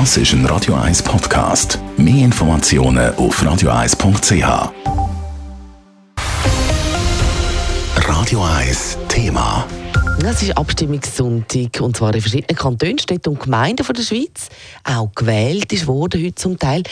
Das ist ein Radio 1 Podcast. Mehr Informationen auf radio1.ch. Radio 1 Thema. Es ist Abstimmungssonntag und zwar in verschiedenen Kantonen, Städten und Gemeinden von der Schweiz. Auch gewählt ist worden heute zum Teil.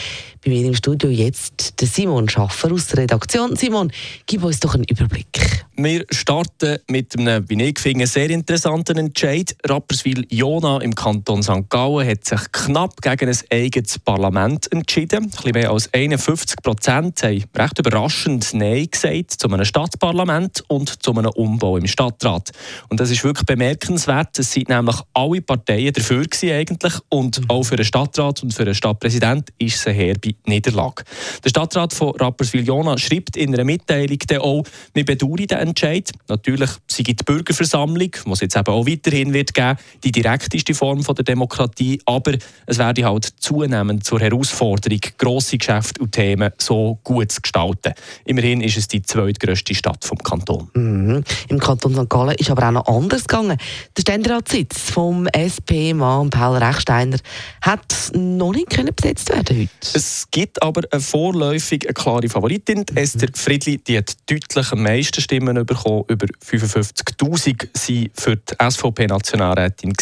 Bei mir im Studio jetzt der Simon Schaffer aus der Redaktion. Simon, gib uns doch einen Überblick. Wir starten mit einem, wie ich finde, sehr interessanten Entscheid. Rapperswil-Jona im Kanton St. Gallen hat sich knapp gegen ein eigenes Parlament entschieden. Ein bisschen mehr als 51 Prozent haben recht überraschend Nein gesagt zu einem Stadtparlament und zu einem Umbau im Stadtrat. Und das ist wirklich bemerkenswert. Es sind nämlich alle Parteien dafür gewesen eigentlich und auch für den Stadtrat und für den Stadtpräsident ist es eine herbe Niederlage. Der Stadtrat von Rapperswil-Jona schreibt in einer Mitteilung auch, wir bedauern Entscheid. Natürlich sei die Bürgerversammlung, die es jetzt eben auch weiterhin wird geben, die direkteste Form von der Demokratie, aber es werde halt zunehmend zur Herausforderung, grosse Geschäfte und Themen so gut zu gestalten. Immerhin ist es die zweitgrößte Stadt vom Kanton. Mhm. Im Kanton St. Gallen ist aber auch noch anders gegangen. Der Ständeratssitz vom SP-Mann Paul Rechsteiner hat noch nicht können besetzt werden heute. Es gibt aber eine vorläufig eine klare Favoritin. Mhm. Esther Friedli die hat deutlich am meisten Stimmen bekommen. Über 55'000 sie für die SVP-Nationalrätin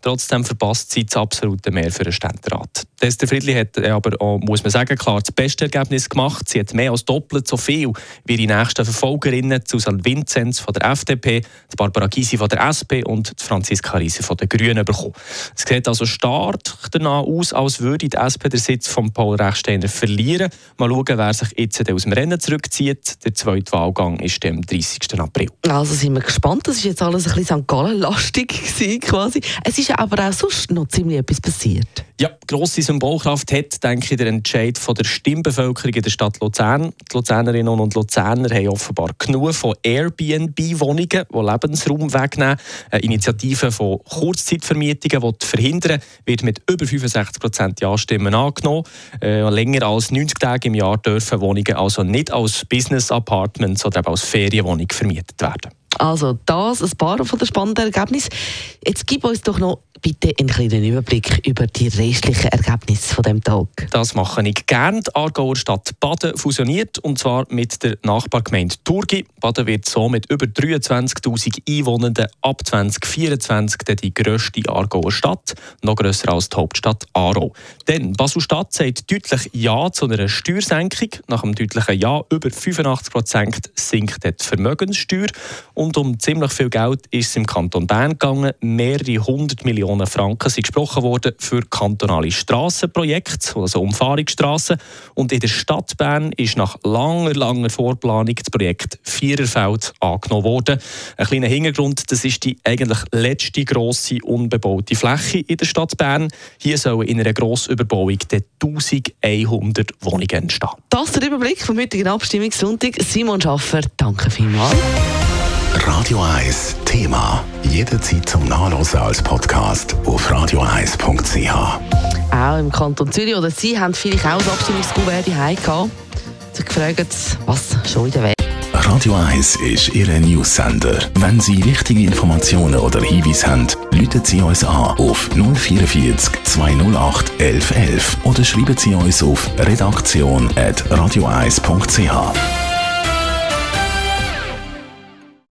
Trotzdem verpasst sie das absolute Mehr für den Ständerat. Esther Friedli hat aber auch, muss man sagen, klar das beste Ergebnis gemacht. Sie hat mehr als doppelt so viel wie ihre nächsten Verfolgerinnen, Susanne Vinzenz von der FDP, Barbara Gysi von der SP und Franziska Riese von den Grünen bekommen. Es sieht also stark danach aus, als würde die SP den Sitz von Paul Rechsteiner verlieren. Mal schauen, wer sich jetzt aus dem Rennen zurückzieht. Der zweite Wahlgang ist am 30. April. Also sind wir gespannt. Das ist jetzt alles ein bisschen St. Gallen-lastig quasi. Es ist aber auch sonst noch ziemlich etwas passiert. Ja, grosse Symbolkraft hat, denke ich, der Entscheid von der Stimmbevölkerung in der Stadt Luzern. Die Luzernerinnen und Luzerner haben offenbar genug von Airbnb-Wohnungen, die Lebensraum wegnehmen. Eine Initiative von Kurzzeitvermietungen, die verhindern, wird mit über 65 Prozent Ja-Stimmen angenommen. Äh, länger als 90 Tage im Jahr dürfen Wohnungen also nicht als Business-Apartments oder als Ferienwohnung vermietet werden. Also das ein paar von den spannenden Ergebnissen. Jetzt gib uns doch noch bitte einen kleinen Überblick über die restlichen Ergebnisse von dem Tag. Das mache ich gerne. Die Aargauer Stadt Baden fusioniert und zwar mit der Nachbargemeinde Turgi. Baden wird so mit über 23.000 Einwohnern ab 2024 die grösste Aargauer Stadt, noch grösser als die Hauptstadt Aarau. Denn Basel-Stadt sagt deutlich Ja zu einer Steuersenkung. Nach einem deutlichen Ja über 85 Prozent sinkt die Vermögenssteuer und um ziemlich viel Geld ist es im Kanton Bern gegangen. Mehrere hundert Millionen Franken sind gesprochen worden für kantonale Strassenprojekte, also Umfahrungsstrassen. Und in der Stadt Bern ist nach langer, langer Vorplanung das Projekt Viererfeld angenommen worden. Ein kleiner Hintergrund, das ist die eigentlich letzte grosse unbebaute Fläche in der Stadt Bern. Hier sollen in einer Grossüberbauung 1100 Wohnungen entstehen. Das ist der Überblick vom heutigen Abstimmungssonntag. Simon Schaffer, danke vielmals. Radio 1 Thema. Jederzeit zum Nachlesen als Podcast auf radio1.ch. Auch im Kanton Zürich oder Sie haben vielleicht auch das Abstimmungskuvert daheim gehabt. Sie gefragt, was schon wieder weg. Radio 1 ist Ihr News-Sender. Wenn Sie wichtige Informationen oder Hinweise haben, rufen Sie uns an auf 044 208 1111 oder schreiben Sie uns auf redaktion.radio1.ch.